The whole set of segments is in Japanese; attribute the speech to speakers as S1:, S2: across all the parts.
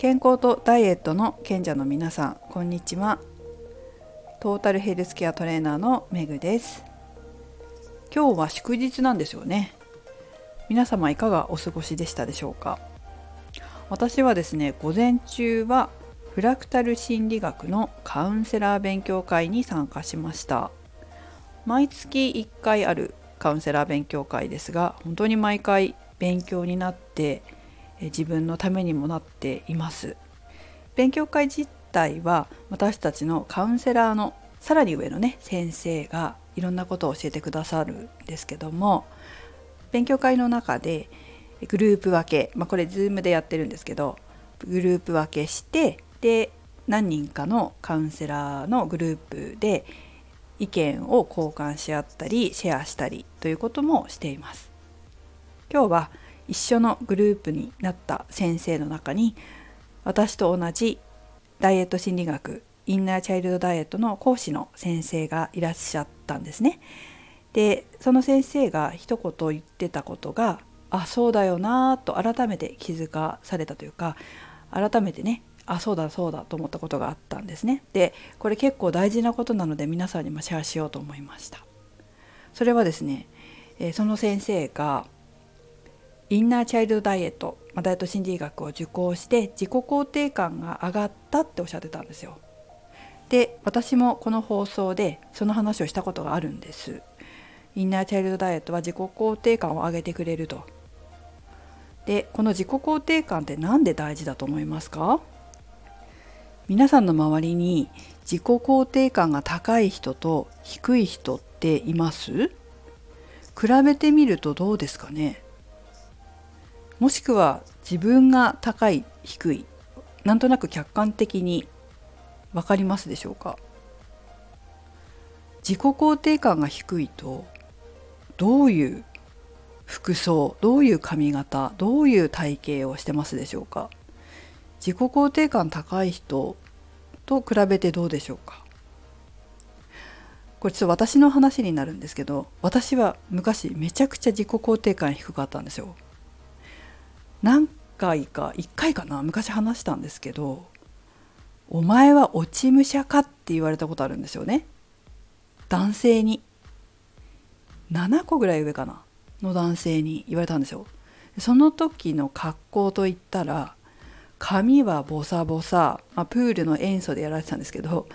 S1: 健康とダイエットの賢者の皆さんこんにちは。トータルヘルスケアトレーナーのめぐです。今日は祝日なんですよね。皆様いかがお過ごしでしたでしょうか？私はですね午前中はフラクタル心理学のカウンセラー勉強会に参加しました。毎月1回あるカウンセラー勉強会ですが本当に毎回勉強になって自分のためにもなっています勉強会自体は私たちのカウンセラーのさらに上のね先生がいろんなことを教えてくださるんですけども勉強会の中でグループ分け、まあ、これ Zoom でやってるんですけどグループ分けしてで何人かのカウンセラーのグループで意見を交換し合ったりシェアしたりということもしています。今日は一緒のグループになった先生の中に私と同じダイエット心理学インナーチャイルドダイエットの講師の先生がいらっしゃったんですね。でその先生が一言言ってたことがあそうだよなと改めて気づかされたというか改めてねあそうだそうだと思ったことがあったんですね。でこれ結構大事なことなので皆さんにもシェアしようと思いました。それはですね、えその先生がインナーチャイルドダイエット、まあ、ダイエット心理学を受講して自己肯定感が上がったっておっしゃってたんですよ。で私もこの放送でその話をしたことがあるんです。インナーチャイルドダイエットは自己肯定感を上げてくれると。でこの自己肯定感って何で大事だと思いますか？皆さんの周りに自己肯定感が高い人と低い人っています？比べてみるとどうですかね？もしくは自分が高い低いなんとなく客観的に分かりますでしょうか？自己肯定感が低いとどういう服装どういう髪型どういう体型をしてますでしょうか？自己肯定感高い人と比べてどうでしょうか？これちょっと私の話になるんですけど私は昔めちゃくちゃ自己肯定感低かったんですよ。何回か1回かな昔話したんですけど「お前は落ち武者か?」って言われたことあるんですよね。男性に。7個ぐらい上かなの男性に言われたんですよ。その時の格好といったら髪はボサボサ、まあ、プールの塩素でやられてたんですけど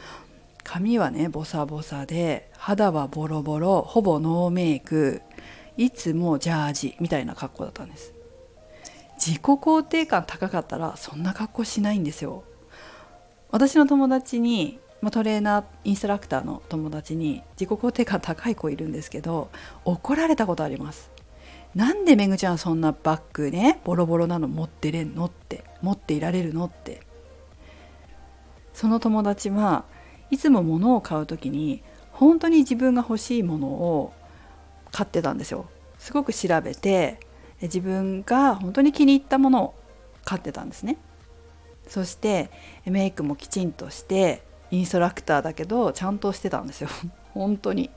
S1: 髪はねボサボサで肌はボロボロほぼノーメイクいつもジャージみたいな格好だったんです。自己肯定感高かったらそんな格好しないんですよ。私の友達にトレーナーインストラクターの友達に自己肯定感高い子いるんですけど怒られたことあります。なんでめぐちゃんそんなバッグねボロボロなの持ってれんのって持っていられるのって。その友達はいつも物を買う時に本当に自分が欲しいものを買ってたんですよ。すごく調べて自分が本当に気に入ったものを買ってたんですね。そしてメイクもきちんとしてインストラクターだけどちゃんとしてたんですよ。本当に。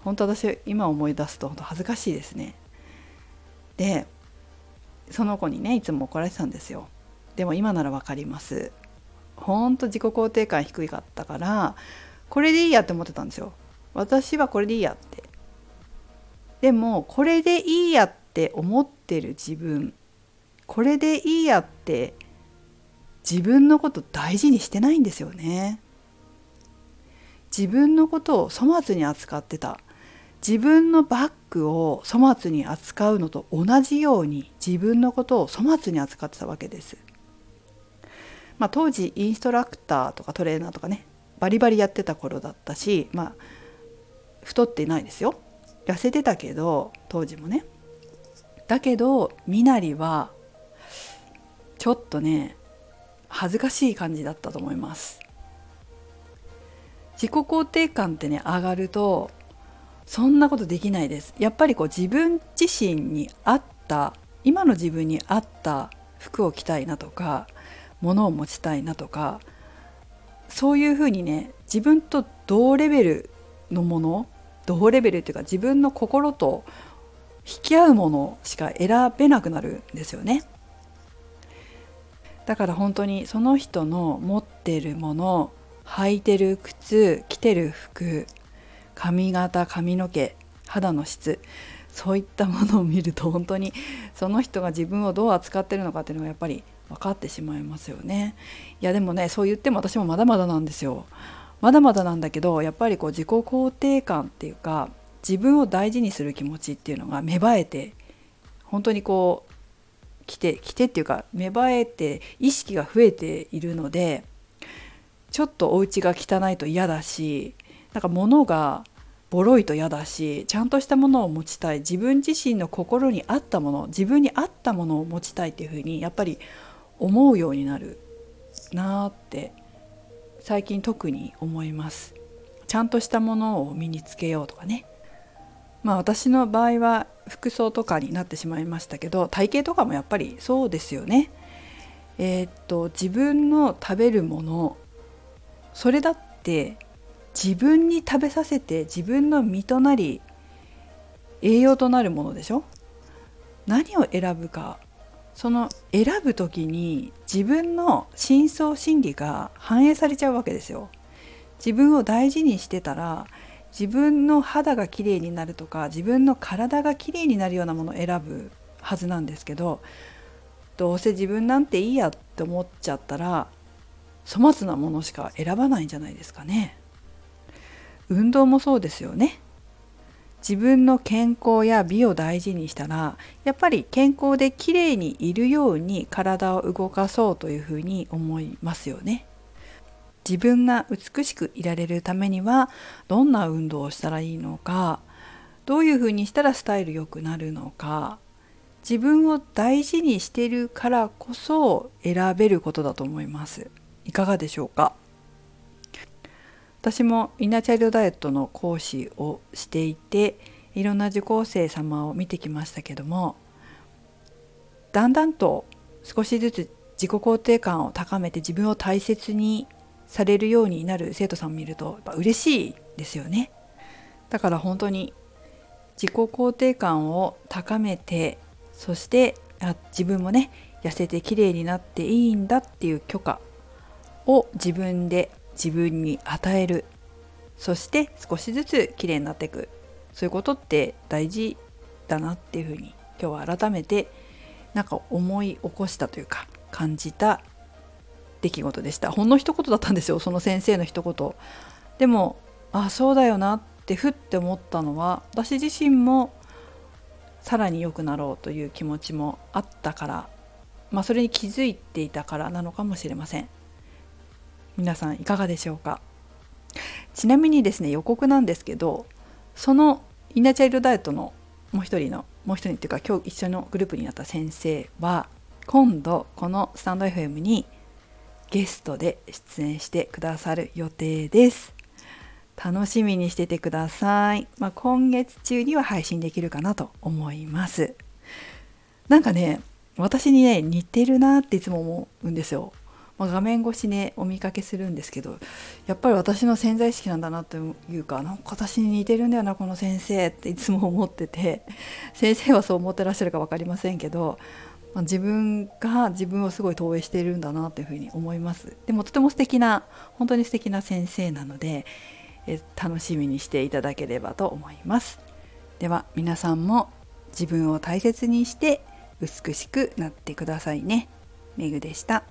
S1: 本当私今思い出すと本当恥ずかしいですね。でその子にねいつも怒られてたんですよ。でも今なら分かります。ほんと自己肯定感低かったからこれでいいやって思ってたんですよ。私はこれでいいやって。でもこれでいいやっって思ってる自分これでいいやって自分のこと大事にしてないんですよね。自分のことを粗末に扱ってた。自分のバッグを粗末に扱うのと同じように自分のことを粗末に扱ってたわけです。まあ、当時インストラクターとかトレーナーとかねバリバリやってた頃だったし、まあ、太っていないですよ。痩せてたけど当時もね。だけど身なりはちょっとね恥ずかしい感じだったと思います。自己肯定感ってね上がるとそんなことできないです。やっぱりこう自分自身に合った今の自分に合った服を着たいなとか物を持ちたいなとかそういうふうにね自分と同レベルのもの同レベルっていうか自分の心と引き合うものしか選べなくなるんですよね。だから本当にその人の持ってるもの履いてる靴着てる服髪型髪の毛肌の質そういったものを見ると本当にその人が自分をどう扱ってるのかっていうのがやっぱり分かってしまいますよね。いやでもねそう言っても私もまだまだなんですよ。まだまだなんだけどやっぱりこう自己肯定感っていうか自分を大事にする気持ちっていうのが芽生えて本当にこう来て来てっていうか芽生えて意識が増えているのでちょっとお家が汚いと嫌だしなんか物がボロいと嫌だしちゃんとしたものを持ちたい自分自身の心に合ったもの自分に合ったものを持ちたいっていうふうにやっぱり思うようになるなーって最近特に思います。ちゃんとしたものを身につけようとかね。まあ私の場合は服装とかになってしまいましたけど体型とかもやっぱりそうですよねえー、っと自分の食べるものそれだって自分に食べさせて自分の身となり栄養となるものでしょ？何を選ぶかその選ぶ時に自分の深層心理が反映されちゃうわけですよ。自分を大事にしてたら自分の肌がきれいになるとか自分の体がきれいになるようなものを選ぶはずなんですけどどうせ自分なんていいやって思っちゃったら粗末なものしか選ばないんじゃないですかね。運動もそうですよね。自分の健康や美を大事にしたらやっぱり健康できれいにいるように体を動かそうというふうに思いますよね。自分が美しくいられるためにはどんな運動をしたらいいのかどういうふうにしたらスタイル良くなるのか自分を大事にしてるからこそ選べることだと思います。いかがでしょうか？私もインナーチャイルドダイエットの講師をしていていろんな受講生様を見てきましたけどもだんだんと少しずつ自己肯定感を高めて自分を大切にされるようになる生徒さんを見るとやっぱ嬉しいですよね。だから本当に自己肯定感を高めてそしてあ自分もね痩せて綺麗になっていいんだっていう許可を自分で自分に与える。そして少しずつ綺麗になっていく。そういうことって大事だなっていうふうに今日は改めてなんか思い起こしたというか感じた出来事でした。ほんの一言だったんですよその先生の一言。でもあそうだよなってふって思ったのは私自身もさらに良くなろうという気持ちもあったからまあそれに気づいていたからなのかもしれません。皆さんいかがでしょうか？ちなみにですね予告なんですけどそのインナーチャイルドダイエットのもう一人のもう一人っていうか今日一緒のグループになった先生は今度このスタンド FM にゲストで出演してくださる予定です。楽しみにしててください、まあ、今月中には配信できるかなと思います。なんかね私にね似てるなっていつも思うんですよ。まあ、画面越しねお見かけするんですけどやっぱり私の潜在意識なんだなというかなんか私に似てるんだよなこの先生っていつも思ってて。先生はそう思ってらっしゃるか分かりませんけど、まあ、自分が自分をすごい投影しているんだなというふうに思いますでもとても素敵な本当に素敵な先生なのでえ楽しみにしていただければと思いますでは皆さんも自分を大切にして美しくなってくださいね。めぐでした。